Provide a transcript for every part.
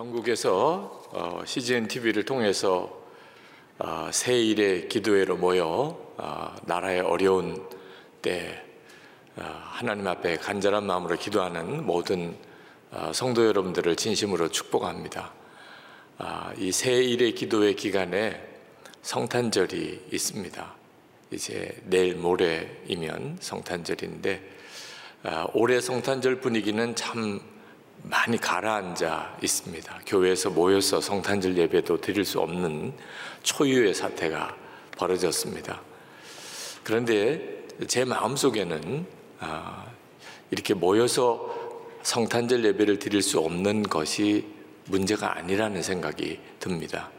전국에서 어, CGN TV를 통해서 어, 새일의 기도회로 모여 어, 나라의 어려운 때 어, 하나님 앞에 간절한 마음으로 기도하는 모든 어, 성도 여러분들을 진심으로 축복합니다. 아, 이 새일의 기도회 기간에 성탄절이 있습니다. 이제 내일 모레이면 성탄절인데 아, 올해 성탄절 분위기는 참 많이 가라앉아 있습니다. 교회에서 모여서 성탄절 예배도 드릴 수 없는 초유의 사태가 벌어졌습니다. 그런데 제 마음속에는 아, 이렇게 모여서 성탄절 예배를 드릴 수 없는 것이 문제가 아니라는 생각이 듭니다.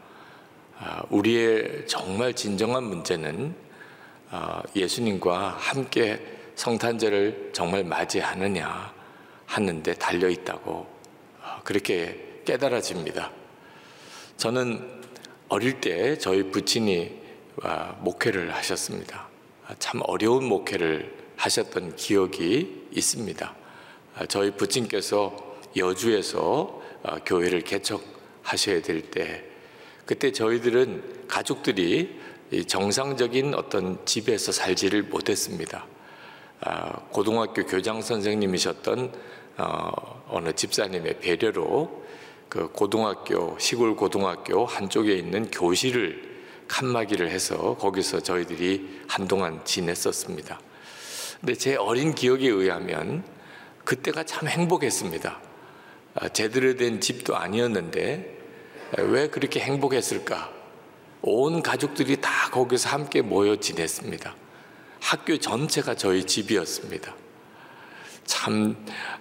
아, 우리의 정말 진정한 문제는 아, 예수님과 함께 성탄절을 정말 맞이하느냐 하는데 달려 있다고 어, 그렇게 깨달아집니다. 저는 어릴 때 저희 부친이 아, 목회를 하셨습니다. 아, 참 어려운 목회를 하셨던 기억이 있습니다. 아, 저희 부친께서 여주에서 교회를 개척하셔야 될 때, 그때 저희들은 가족들이 정상적인 어떤 집에서 살지를 못했습니다. 고등학교 교장 선생님이셨던 어, 어느 집사님의 배려로 그 고등학교 시골 고등학교 한쪽에 있는 교실을 칸막이를 해서 거기서 저희들이 한동안 지냈었습니다. 근데 제 어린 기억에 의하면 그때가 참 행복했습니다. 아, 제대로 된 집도 아니었는데 왜 그렇게 행복했을까? 온 가족들이 다 거기서 함께 모여 지냈습니다. 학교 전체가 저희 집이었습니다. 참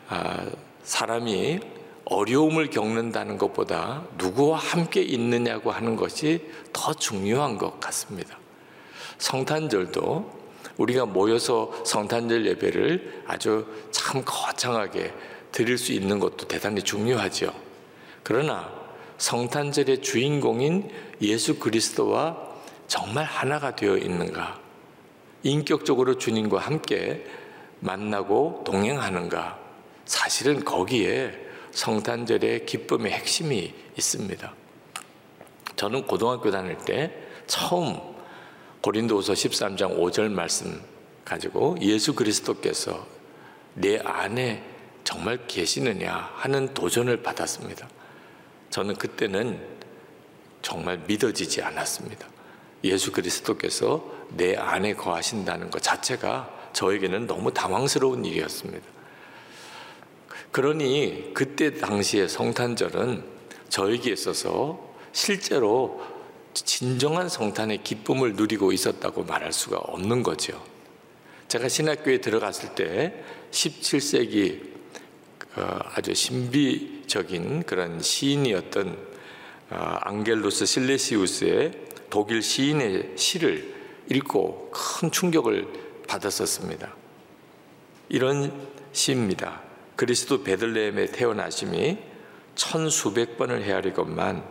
아, 사람이 어려움을 겪는다는 것보다 누구와 함께 있느냐고 하는 것이 더 중요한 것 같습니다. 성탄절도 우리가 모여서 성탄절 예배를 아주 참 거창하게 드릴 수 있는 것도 대단히 중요하죠. 그러나 성탄절의 주인공인 예수 그리스도와 정말 하나가 되어 있는가? 인격적으로 주님과 함께 만나고 동행하는가? 사실은 거기에 성탄절의 기쁨의 핵심이 있습니다. 저는 고등학교 다닐 때 처음 고린도후서 13장 5절 말씀 가지고 예수 그리스도께서 내 안에 정말 계시느냐 하는 도전을 받았습니다. 저는 그때는 정말 믿어지지 않았습니다. 예수 그리스도께서 내 안에 거하신다는 것 자체가 저에게는 너무 당황스러운 일이었습니다. 그러니 그때 당시의 성탄절은 저에게 있어서 실제로 진정한 성탄의 기쁨을 누리고 있었다고 말할 수가 없는 거죠. 제가 신학교에 들어갔을 때 17세기 어, 아주 신비적인 그런 시인이었던 어, 앙겔로스 실레시우스의 독일 시인의 시를 읽고 큰 충격을 받았었습니다. 이런 시입니다. 그리스도 베들레헴에 태어나심이 천수백 번을 헤아리건만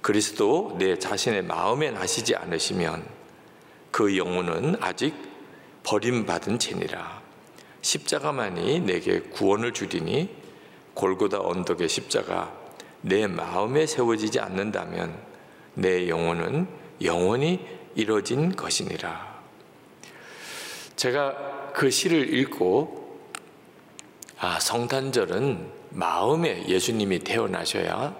그리스도 내 자신의 마음에 나시지 않으시면 그 영혼은 아직 버림받은 채니라. 십자가만이 내게 구원을 주리니 골고다 언덕의 십자가 내 마음에 세워지지 않는다면 내 영혼은 영원히 이뤄진 것이니라. 제가 그 시를 읽고 아, 성탄절은 마음에 예수님이 태어나셔야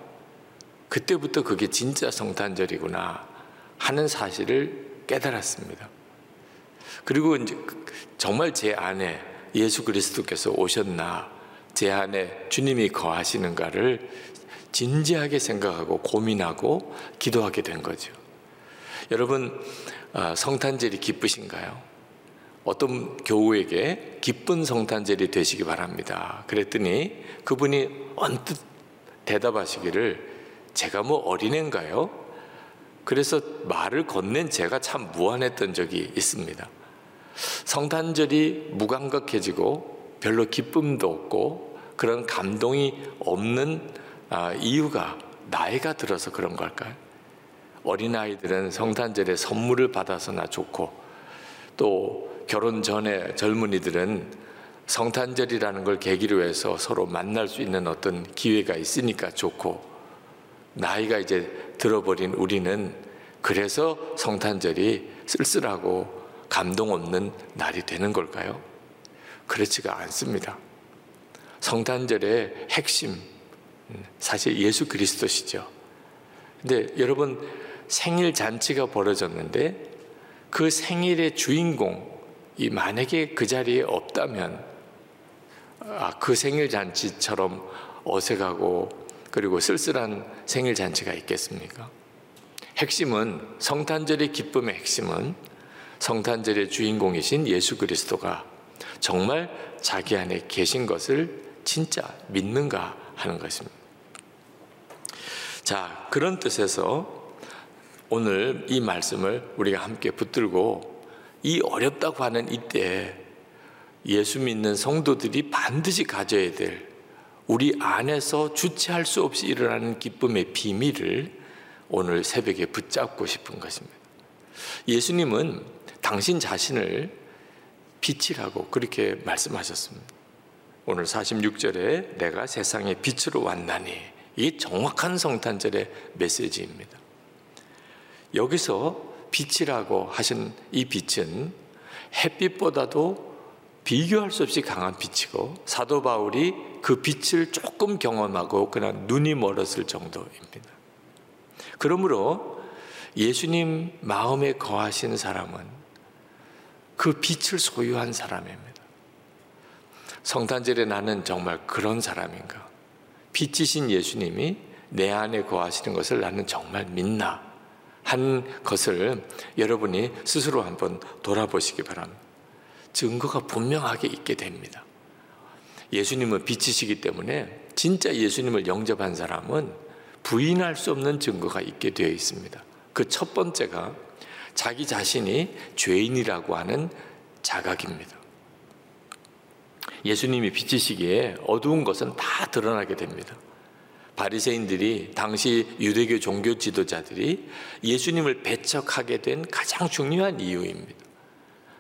그때부터 그게 진짜 성탄절이구나 하는 사실을 깨달았습니다. 그리고 이제 정말 제 안에 예수 그리스도께서 오셨나, 제 안에 주님이 거하시는가를 진지하게 생각하고 고민하고 기도하게 된 거죠. 여러분, 아, 성탄절이 기쁘신가요? 어떤 교우에게 기쁜 성탄절이 되시기 바랍니다. 그랬더니 그분이 언뜻 대답하시기를 제가 뭐 어린애인가요? 그래서 말을 건넨 제가 참 무안했던 적이 있습니다. 성탄절이 무감각해지고 별로 기쁨도 없고 그런 감동이 없는 아, 이유가 나이가 들어서 그런 걸까요? 어린아이들은 성탄절에 선물을 받아서나 좋고 또 결혼 전에 젊은이들은 성탄절이라는 걸 계기로 해서 서로 만날 수 있는 어떤 기회가 있으니까 좋고 나이가 이제 들어버린 우리는 그래서 성탄절이 쓸쓸하고 감동 없는 날이 되는 걸까요? 그렇지가 않습니다. 성탄절의 핵심, 음, 사실 예수 그리스도시죠. 근데 여러분, 생일 잔치가 벌어졌는데 그 생일의 주인공 이 만약에 그 자리에 없다면 아, 그 생일 잔치처럼 어색하고 그리고 쓸쓸한 생일 잔치가 있겠습니까? 핵심은 성탄절의 기쁨의 핵심은 성탄절의 주인공이신 예수 그리스도가 정말 자기 안에 계신 것을 진짜 믿는가 하는 것입니다. 자, 그런 뜻에서 오늘 이 말씀을 우리가 함께 붙들고 이 어렵다고 하는 이때 예수 믿는 성도들이 반드시 가져야 될 우리 안에서 주체할 수 없이 일어나는 기쁨의 비밀을 오늘 새벽에 붙잡고 싶은 것입니다. 예수님은 당신 자신을 빛이라고 그렇게 말씀하셨습니다. 오늘 46절에 내가 세상의 빛으로 왔나니 이 정확한 성탄절의 메시지입니다. 여기서 빛이라고 하신 이 빛은 햇빛보다도 비교할 수 없이 강한 빛이고 사도 바울이 그 빛을 조금 경험하고 그냥 눈이 멀었을 정도입니다. 그러므로 예수님 마음에 거하신 사람은 그 빛을 소유한 사람입니다. 성탄절에 나는 정말 그런 사람인가? 빛이신 예수님이 내 안에 거하시는 것을 나는 정말 믿나? 한 것을 여러분이 스스로 한번 돌아보시기 바랍니다. 증거가 분명하게 있게 됩니다. 예수님은 빛이시기 때문에 진짜 예수님을 영접한 사람은 부인할 수 없는 증거가 있게 되어 있습니다. 그 첫 번째가 자기 자신이 죄인이라고 하는 자각입니다. 예수님이 빛이시기에 어두운 것은 다 드러나게 됩니다. 바리새인들이 당시 유대교 종교 지도자들이 예수님을 배척하게 된 가장 중요한 이유입니다.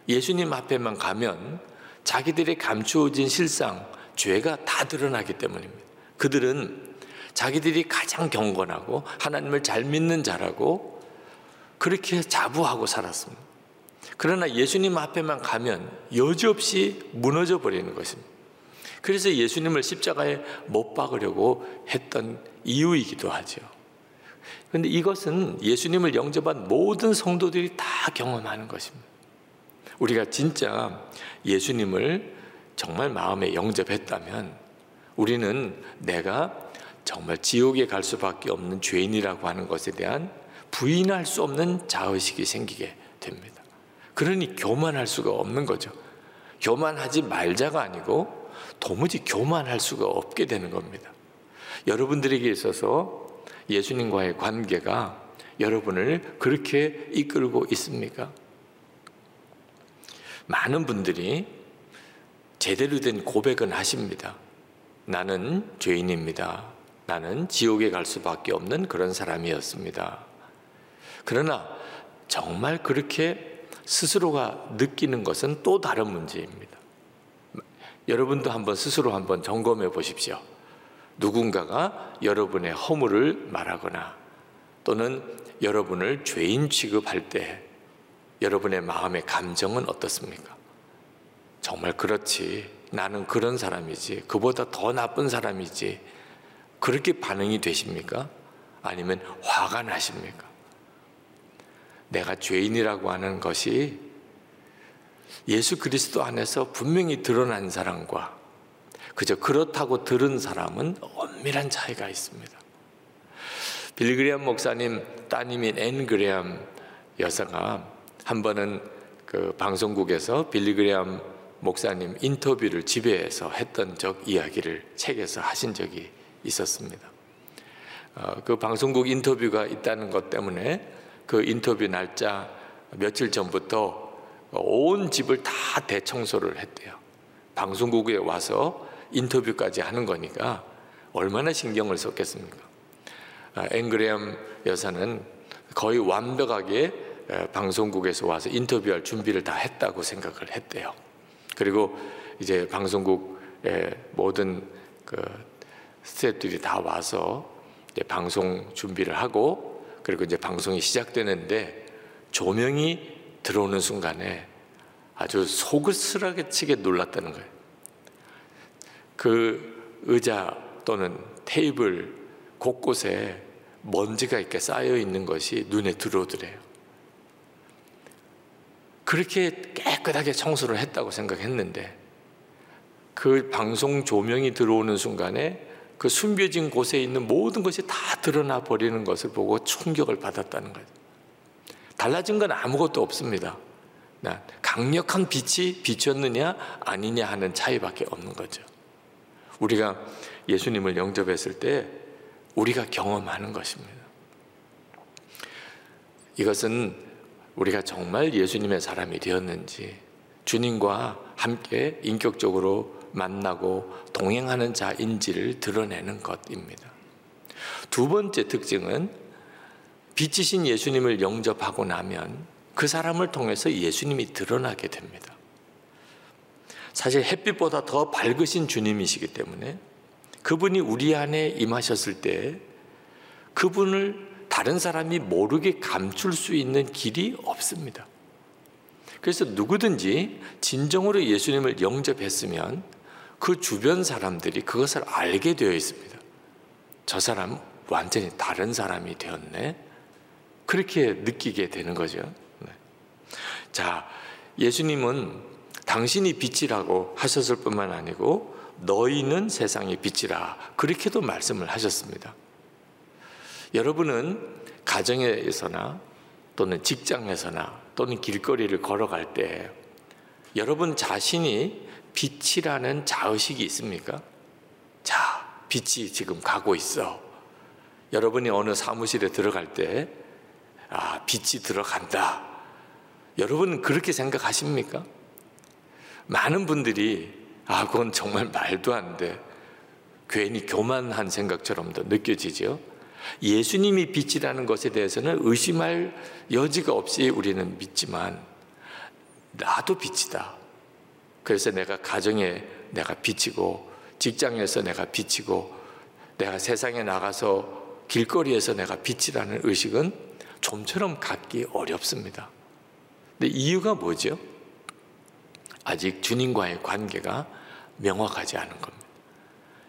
예수님 앞에만 가면 자기들의 감추어진 실상, 죄가 다 드러나기 때문입니다. 그들은 자기들이 가장 경건하고 하나님을 잘 믿는 자라고 그렇게 자부하고 살았습니다. 그러나 예수님 앞에만 가면 여지없이 무너져 버리는 것입니다. 그래서 예수님을 십자가에 못 박으려고 했던 이유이기도 하죠. 그런데 이것은 예수님을 영접한 모든 성도들이 다 경험하는 것입니다. 우리가 진짜 예수님을 정말 마음에 영접했다면 우리는 내가 정말 지옥에 갈 수밖에 없는 죄인이라고 하는 것에 대한 부인할 수 없는 자의식이 생기게 됩니다. 그러니 교만할 수가 없는 거죠. 교만하지 말자가 아니고 도무지 교만할 수가 없게 되는 겁니다. 여러분들에게 있어서 예수님과의 관계가 여러분을 그렇게 이끌고 있습니까? 많은 분들이 제대로 된 고백은 하십니다. 나는 죄인입니다. 나는 지옥에 갈 수밖에 없는 그런 사람이었습니다. 그러나 정말 그렇게 스스로가 느끼는 것은 또 다른 문제입니다. 여러분도 한번 스스로 한번 점검해 보십시오. 누군가가 여러분의 허물을 말하거나 또는 여러분을 죄인 취급할 때 여러분의 마음의 감정은 어떻습니까? 정말 그렇지. 나는 그런 사람이지. 그보다 더 나쁜 사람이지. 그렇게 반응이 되십니까? 아니면 화가 나십니까? 내가 죄인이라고 하는 것이 예수 그리스도 안에서 분명히 드러난 사람과 그저 그렇다고 들은 사람은 엄밀한 차이가 있습니다. 빌리그레암 목사님 따님인 앤 그레암 여사가 한 번은 그 방송국에서 빌리그레암 목사님 인터뷰를 집에서 했던 적 이야기를 책에서 하신 적이 있었습니다. 어, 그 방송국 인터뷰가 있다는 것 때문에 그 인터뷰 날짜 며칠 전부터 온 집을 다 대청소를 했대요. 방송국에 와서 인터뷰까지 하는 거니까 얼마나 신경을 썼겠습니까? 아, 앵그레암 여사는 거의 완벽하게 방송국에서 와서 인터뷰할 준비를 다 했다고 생각을 했대요. 그리고 이제 방송국의 모든 그 스태프들이 다 와서 방송 준비를 하고 그리고 이제 방송이 시작되는데 조명이 들어오는 순간에 아주 속을스하게 치게 놀랐다는 거예요. 그 의자 또는 테이블 곳곳에 먼지가 이렇게 쌓여 있는 것이 눈에 들어오더래요. 그렇게 깨끗하게 청소를 했다고 생각했는데 그 방송 조명이 들어오는 순간에 그 숨겨진 곳에 있는 모든 것이 다 드러나 버리는 것을 보고 충격을 받았다는 거예요. 달라진 건 아무것도 없습니다. 강력한 빛이 비쳤느냐 아니냐 하는 차이밖에 없는 거죠. 우리가 예수님을 영접했을 때 우리가 경험하는 것입니다. 이것은 우리가 정말 예수님의 사람이 되었는지 주님과 함께 인격적으로 만나고 동행하는 자인지를 드러내는 것입니다. 두 번째 특징은 빛이신 예수님을 영접하고 나면 그 사람을 통해서 예수님이 드러나게 됩니다. 사실 햇빛보다 더 밝으신 주님이시기 때문에 그분이 우리 안에 임하셨을 때 그분을 다른 사람이 모르게 감출 수 있는 길이 없습니다. 그래서 누구든지 진정으로 예수님을 영접했으면 그 주변 사람들이 그것을 알게 되어 있습니다. 저 사람 완전히 다른 사람이 되었네. 그렇게 느끼게 되는 거죠. 네. 자, 예수님은 당신이 빛이라고 하셨을 뿐만 아니고 너희는 세상의 빛이라 그렇게도 말씀을 하셨습니다. 여러분은 가정에서나 또는 직장에서나 또는 길거리를 걸어갈 때 여러분 자신이 빛이라는 자의식이 있습니까? 자, 빛이 지금 가고 있어. 여러분이 어느 사무실에 들어갈 때, 아, 빛이 들어간다. 여러분은 그렇게 생각하십니까? 많은 분들이, 아, 그건 정말 말도 안 돼. 괜히 교만한 생각처럼도 느껴지죠. 예수님이 빛이라는 것에 대해서는 의심할 여지가 없이 우리는 믿지만, 나도 빛이다. 그래서 내가 가정에 내가 비치고 직장에서 내가 비치고 내가 세상에 나가서 길거리에서 내가 빛이라는 의식은 좀처럼 갖기 어렵습니다. 근데 이유가 뭐죠? 아직 주님과의 관계가 명확하지 않은 겁니다.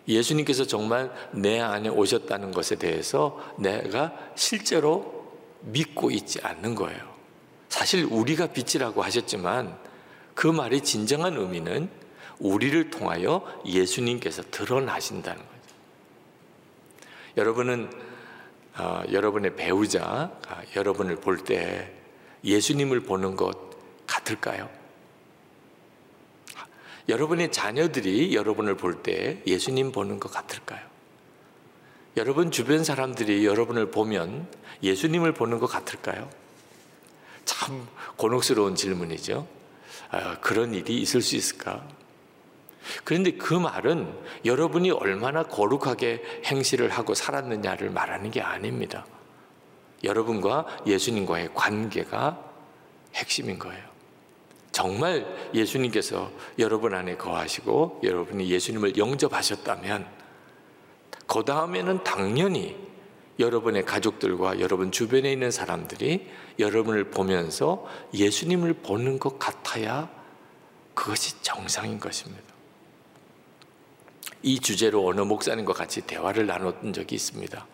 예수님께서 정말 내 안에 오셨다는 것에 대해서 내가 실제로 믿고 있지 않는 거예요. 사실 우리가 빛이라고 하셨지만 그 말의 진정한 의미는 우리를 통하여 예수님께서 드러나신다는 거죠. 여러분은 어, 여러분의 배우자, 어, 여러분을 볼 때 예수님을 보는 것 같을까요? 여러분의 자녀들이 여러분을 볼 때 예수님 보는 것 같을까요? 여러분 주변 사람들이 여러분을 보면 예수님을 보는 것 같을까요? 참 곤혹스러운 질문이죠. 아, 그런 일이 있을 수 있을까? 그런데 그 말은 여러분이 얼마나 거룩하게 행실을 하고 살았느냐를 말하는 게 아닙니다. 여러분과 예수님과의 관계가 핵심인 거예요. 정말 예수님께서 여러분 안에 거하시고 여러분이 예수님을 영접하셨다면 그 다음에는 당연히 여러분의 가족들과 여러분 주변에 있는 사람들이 여러분을 보면서 예수님을 보는 것 같아야 그것이 정상인 것입니다. 이 주제로 어느 목사님과 같이 대화를 나눴던 적이 있습니다.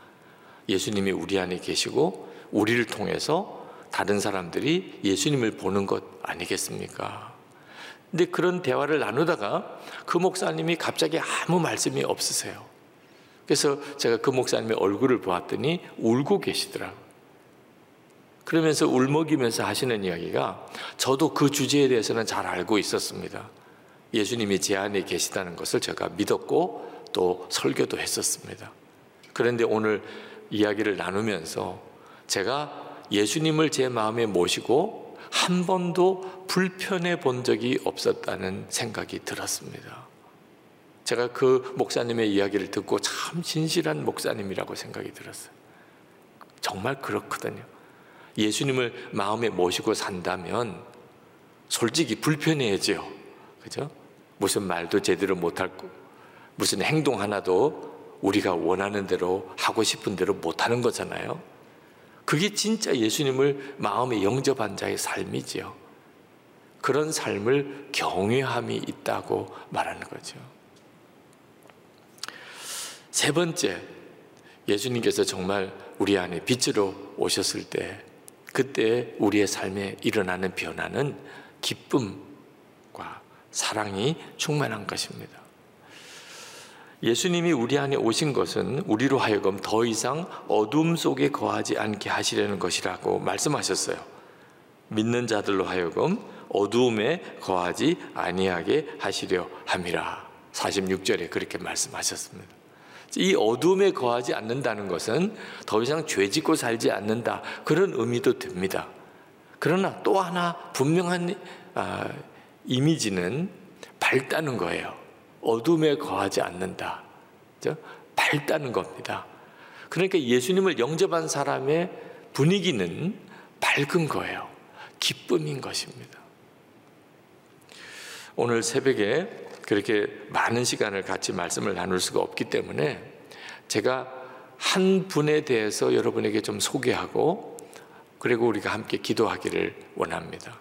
예수님이 우리 안에 계시고 우리를 통해서 다른 사람들이 예수님을 보는 것 아니겠습니까? 근데 그런 대화를 나누다가 그 목사님이 갑자기 아무 말씀이 없으세요. 그래서 제가 그 목사님의 얼굴을 보았더니 울고 계시더라고요. 그러면서 울먹이면서 하시는 이야기가 저도 그 주제에 대해서는 잘 알고 있었습니다. 예수님이 제 안에 계시다는 것을 제가 믿었고 또 설교도 했었습니다. 그런데 오늘 이야기를 나누면서 제가 예수님을 제 마음에 모시고 한 번도 불편해 본 적이 없었다는 생각이 들었습니다. 제가 그 목사님의 이야기를 듣고 참 진실한 목사님이라고 생각이 들었어요. 정말 그렇거든요. 예수님을 마음에 모시고 산다면 솔직히 불편해야죠. 그죠? 무슨 말도 제대로 거, 무슨 행동 하나도 우리가 원하는 대로 하고 싶은 대로 못하는 거잖아요. 그게 진짜 예수님을 마음에 영접한 자의 삶이지요. 그런 삶을 경외함이 있다고 말하는 거죠. 세 번째, 예수님께서 정말 우리 안에 빛으로 오셨을 때, 그때 우리의 삶에 일어나는 변화는 기쁨과 사랑이 충만한 것입니다. 예수님이 우리 안에 오신 것은 우리로 하여금 더 이상 어둠 속에 거하지 않게 하시려는 것이라고 말씀하셨어요. 믿는 자들로 하여금 어두움에 거하지 아니하게 하시려 함이라. 46절에 그렇게 말씀하셨습니다. 이 어둠에 거하지 않는다는 것은 더 이상 죄 짓고 살지 않는다. 그런 의미도 됩니다. 그러나 또 하나 분명한 아, 이미지는 밝다는 거예요. 어둠에 거하지 않는다. 밝다는 겁니다. 그러니까 예수님을 영접한 사람의 분위기는 밝은 거예요. 기쁨인 것입니다. 오늘 새벽에 그렇게 많은 시간을 같이 말씀을 나눌 수가 없기 때문에 제가 한 분에 대해서 여러분에게 좀 소개하고 그리고 우리가 함께 기도하기를 원합니다.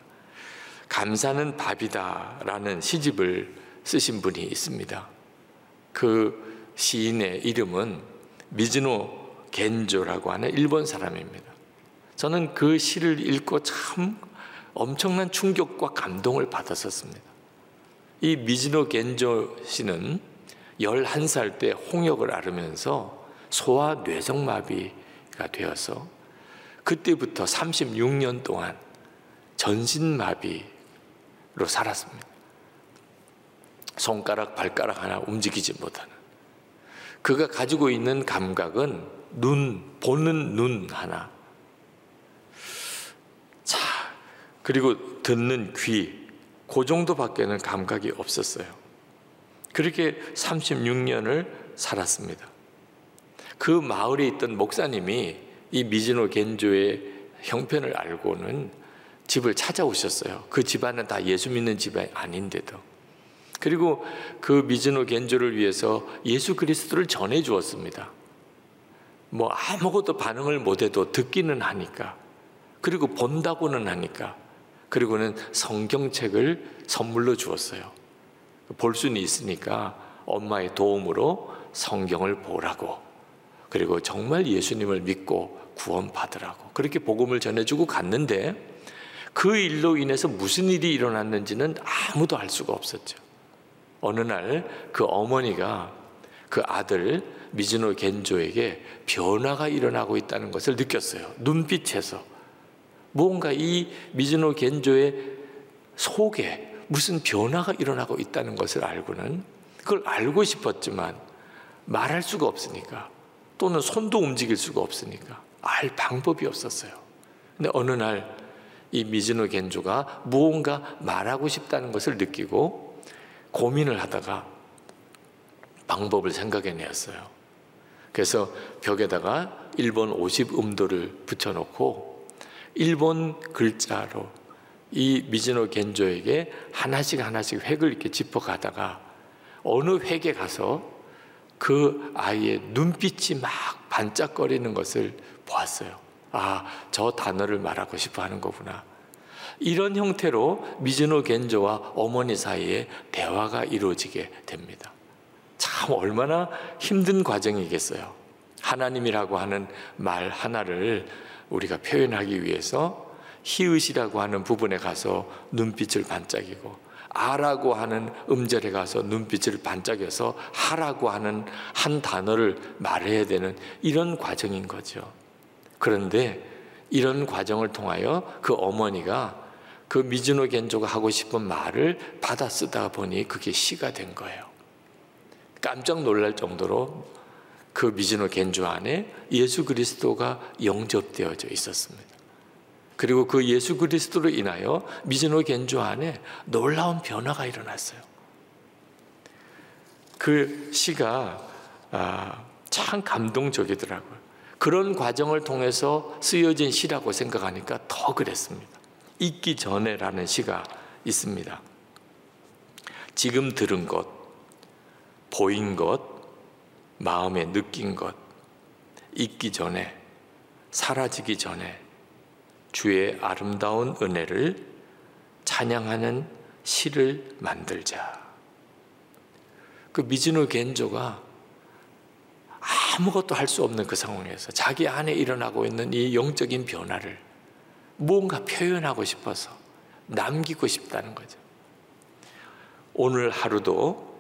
감사는 밥이다라는 시집을 쓰신 분이 있습니다. 그 시인의 이름은 미즈노 겐조라고 하는 일본 사람입니다. 저는 그 시를 읽고 참 엄청난 충격과 감동을 받았었습니다. 이 미즈노 겐조 씨는 11살 때 홍역을 앓으면서 소아 뇌성마비가 되어서 그때부터 36년 동안 전신마비 로 살았습니다. 손가락, 발가락 하나 움직이지 못하는. 그가 가지고 있는 감각은 눈, 보는 눈 하나. 자, 그리고 듣는 귀, 그 정도밖에는 감각이 없었어요. 그렇게 36년을 살았습니다. 그 마을에 있던 목사님이 이 미즈노 겐조의 형편을 알고는 집을 찾아오셨어요. 그 집안은 다 예수 믿는 집이 아닌데도. 그리고 그 미즈노 겐조를 위해서 예수 그리스도를 전해 주었습니다. 뭐 아무것도 반응을 못해도 듣기는 하니까. 그리고 본다고는 하니까. 그리고는 성경책을 선물로 주었어요. 볼 수는 있으니까 엄마의 도움으로 성경을 보라고. 그리고 정말 예수님을 믿고 구원받으라고. 그렇게 복음을 전해주고 갔는데 그 일로 인해서 무슨 일이 일어났는지는 아무도 알 수가 없었죠. 어느 날 그 어머니가 그 아들 미즈노 겐조에게 변화가 일어나고 있다는 것을 느꼈어요. 눈빛에서. 뭔가 이 미즈노 겐조의 속에 무슨 변화가 일어나고 있다는 것을 알고는 그걸 알고 싶었지만 말할 수가 없으니까 또는 손도 움직일 수가 없으니까 알 방법이 없었어요. 근데 어느 날 이 미즈노 겐조가 무언가 말하고 싶다는 것을 느끼고 고민을 하다가 방법을 생각해내었어요. 그래서 벽에다가 일본 50 음도를 붙여놓고 일본 글자로 이 미즈노 겐조에게 하나씩 하나씩 획을 이렇게 짚어가다가 어느 획에 가서 그 아이의 눈빛이 막 반짝거리는 것을 보았어요. 아, 저 단어를 말하고 싶어 하는 거구나. 이런 형태로 미즈노 겐조와 어머니 사이에 대화가 이루어지게 됩니다. 참 얼마나 힘든 과정이겠어요. 하나님이라고 하는 말 하나를 우리가 표현하기 위해서 히읗이라고 하는 부분에 가서 눈빛을 반짝이고 아라고 하는 음절에 가서 눈빛을 반짝여서 하라고 하는 한 단어를 말해야 되는 이런 과정인 거죠. 그런데 이런 과정을 통하여 그 어머니가 그 미즈노 겐조가 하고 싶은 말을 받아 쓰다 보니 그게 시가 된 거예요. 깜짝 놀랄 정도로 그 미즈노 겐조 안에 예수 그리스도가 영접되어져 있었습니다. 그리고 그 예수 그리스도로 인하여 미즈노 겐조 안에 놀라운 변화가 일어났어요. 그 시가 아, 참 감동적이더라고요. 그런 과정을 통해서 쓰여진 시라고 생각하니까 더 그랬습니다. 잊기 전에라는 시가 있습니다. 지금 들은 것, 보인 것, 마음에 느낀 것 있기 전에 사라지기 전에 주의 아름다운 은혜를 찬양하는 시를 만들자. 그 미즈노 겐조가 아무것도 할 수 없는 그 상황에서 자기 안에 일어나고 있는 이 영적인 변화를 무언가 표현하고 싶어서 남기고 싶다는 거죠. 오늘 하루도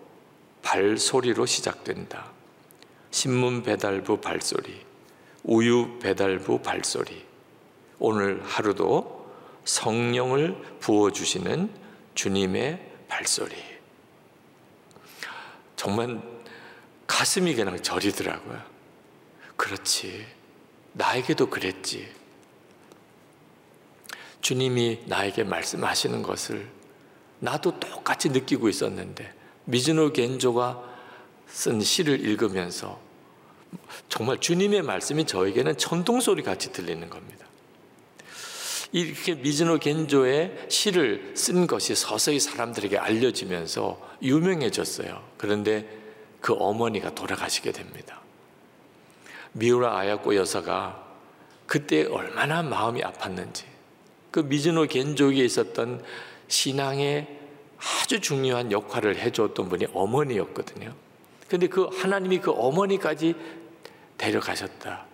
발소리로 시작된다. 신문 배달부 발소리, 우유 배달부 발소리. 오늘 하루도 성령을 부어주시는 주님의 발소리. 정말 가슴이 그냥 저리더라고요. 그렇지. 나에게도 그랬지. 주님이 나에게 말씀하시는 것을 나도 똑같이 느끼고 있었는데 미즈노 겐조가 쓴 시를 읽으면서 정말 주님의 말씀이 저에게는 천둥 소리 같이 들리는 겁니다. 이렇게 미즈노 겐조의 시를 쓴 것이 서서히 사람들에게 알려지면서 유명해졌어요. 그런데 그 어머니가 돌아가시게 됩니다. 미우라 아야코 여사가 그때 얼마나 마음이 아팠는지 그 미즈노 겐족에 있었던 신앙의 아주 중요한 역할을 해줬던 분이 어머니였거든요. 근데 그 하나님이 그 어머니까지 데려가셨다.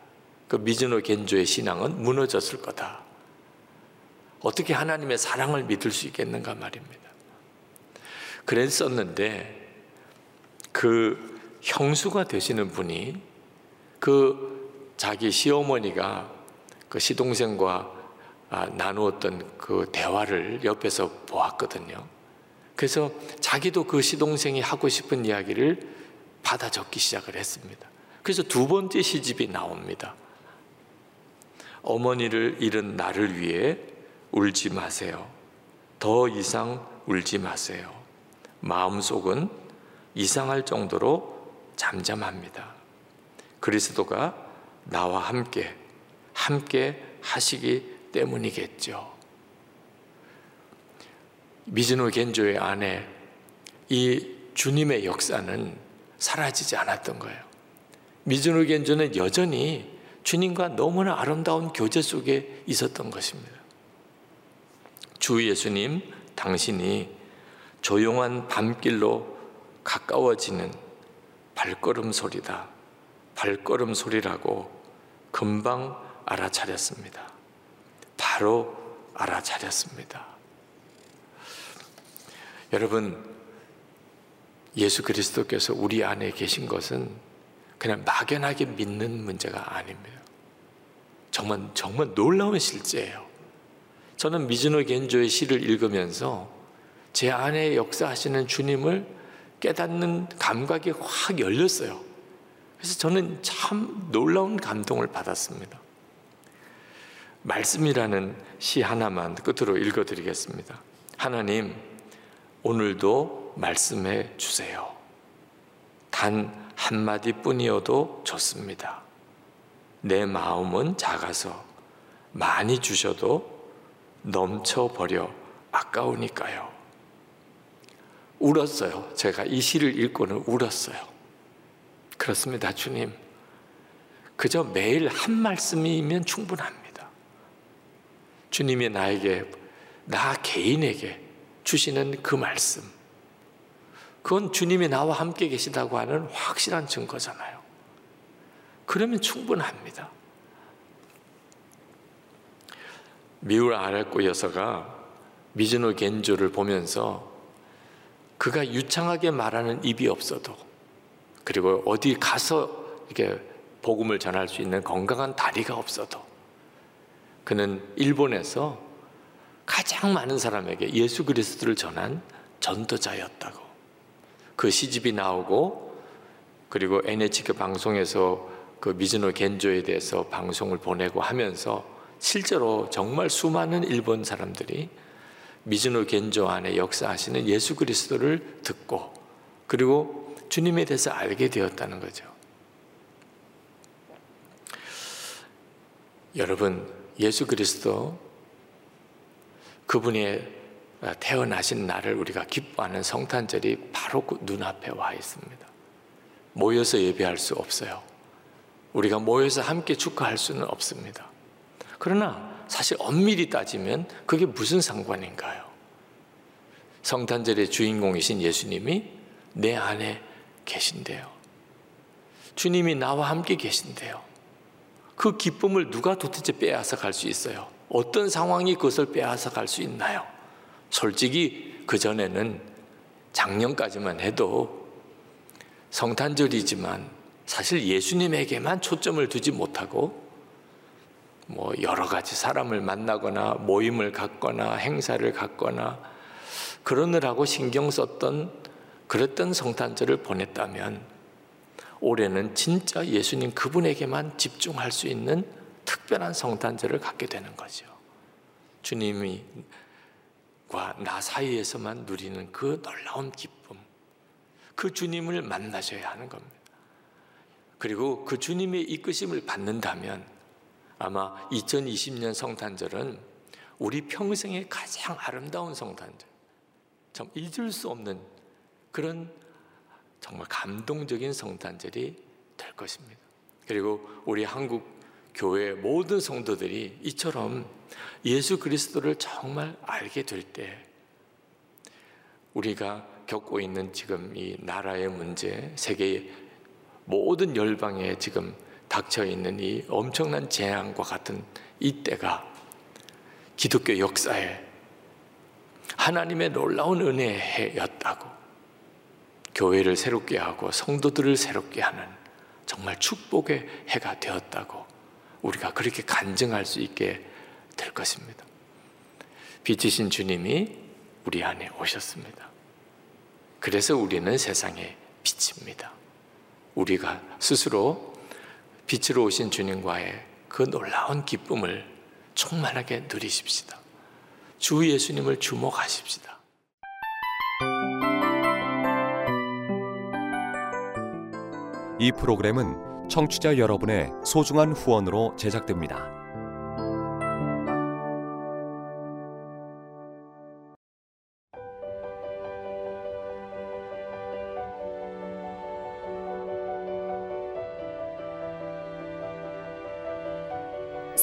그 미즈노 겐조의 신앙은 무너졌을 거다. 어떻게 하나님의 사랑을 믿을 수 있겠는가 말입니다. 그랬었는데 그 형수가 되시는 분이 그 자기 시어머니가 그 시동생과 아, 나누었던 그 대화를 옆에서 보았거든요. 그래서 자기도 그 시동생이 하고 싶은 이야기를 받아 적기 시작을 했습니다. 그래서 두 번째 시집이 나옵니다. 어머니를 잃은 나를 위해 울지 마세요. 더 이상 울지 마세요. 마음속은 이상할 정도로 잠잠합니다. 그리스도가 나와 함께, 함께 하시기 때문이겠죠. 미즈노 겐조의 안에 이 주님의 역사는 사라지지 않았던 거예요. 미즈노 겐조는 여전히 주님과 너무나 아름다운 교제 속에 있었던 것입니다. 주 예수님, 당신이 조용한 밤길로 가까워지는 발걸음 소리다. 발걸음 소리라고 금방 알아차렸습니다. 바로 알아차렸습니다. 여러분, 예수 그리스도께서 우리 안에 계신 것은 그냥 막연하게 믿는 문제가 아닙니다. 정말, 정말 놀라운 실제예요. 저는 미즈노 겐조의 시를 읽으면서 제 안에 역사하시는 주님을 깨닫는 감각이 확 열렸어요. 그래서 저는 참 놀라운 감동을 받았습니다. 말씀이라는 시 하나만 끝으로 읽어드리겠습니다. 하나님, 오늘도 말씀해 주세요. 단 한마디 뿐이어도 좋습니다. 내 마음은 작아서 많이 주셔도 넘쳐버려 아까우니까요. 울었어요. 제가 이 시를 읽고는 울었어요. 그렇습니다, 주님. 그저 매일 한 말씀이면 충분합니다. 주님이 나에게, 나 개인에게 주시는 그 말씀. 그건 주님이 나와 함께 계시다고 하는 확실한 증거잖아요. 그러면 충분합니다. 미울 아랄코 여사가 미즈노 겐조를 보면서 그가 유창하게 말하는 입이 없어도 그리고 어디 가서 이렇게 복음을 전할 수 있는 건강한 다리가 없어도 그는 일본에서 가장 많은 사람에게 예수 그리스도를 전한 전도자였다고. 그 시집이 나오고 그리고 NHK 방송에서 그 미즈노 겐조에 대해서 방송을 보내고 하면서 실제로 정말 수많은 일본 사람들이 미즈노 겐조 안에 역사하시는 예수 그리스도를 듣고 그리고 주님에 대해서 알게 되었다는 거죠. 여러분, 예수 그리스도 그분의 태어나신 날을 우리가 기뻐하는 성탄절이 바로 그 눈앞에 와 있습니다. 모여서 예배할 수 없어요. 우리가 모여서 함께 축하할 수는 없습니다. 그러나 사실 엄밀히 따지면 그게 무슨 상관인가요? 성탄절의 주인공이신 예수님이 내 안에 계신대요. 주님이 나와 함께 계신대요. 그 기쁨을 누가 도대체 빼앗아 갈 수 있어요? 어떤 상황이 그것을 빼앗아 갈 수 있나요? 솔직히 그전에는 작년까지만 해도 성탄절이지만 사실 예수님에게만 초점을 두지 못하고 뭐 여러 가지 사람을 만나거나 모임을 갖거나 행사를 갖거나 그러느라고 신경 썼던 그랬던 성탄절을 보냈다면 올해는 진짜 예수님 그분에게만 집중할 수 있는 특별한 성탄절을 갖게 되는 거죠. 주님이 나 사이에서만 누리는 그 놀라운 기쁨, 그 주님을 만나셔야 하는 겁니다. 그리고 그 주님의 이끄심을 받는다면 아마 2020년 성탄절은 우리 평생의 가장 아름다운 성탄절, 참 잊을 수 없는 그런 정말 감동적인 성탄절이 될 것입니다. 그리고 우리 한국 교회 모든 성도들이 이처럼 예수 그리스도를 정말 알게 될 때 우리가 겪고 있는 지금 이 나라의 문제, 세계의 모든 열방에 지금 닥쳐 있는 이 엄청난 재앙과 같은 이 때가 기독교 역사에 하나님의 놀라운 은혜의 해였다고 교회를 새롭게 하고 성도들을 새롭게 하는 정말 축복의 해가 되었다고 우리가 그렇게 간증할 수 있게 될 것입니다. 빛이신 주님이 우리 안에 오셨습니다. 그래서 우리는 세상의 빛입니다. 우리가 스스로 빛으로 오신 주님과의 그 놀라운 기쁨을 충만하게 누리십시다. 주 예수님을 주목하십시다. 이 프로그램은 청취자 여러분의 소중한 후원으로 제작됩니다.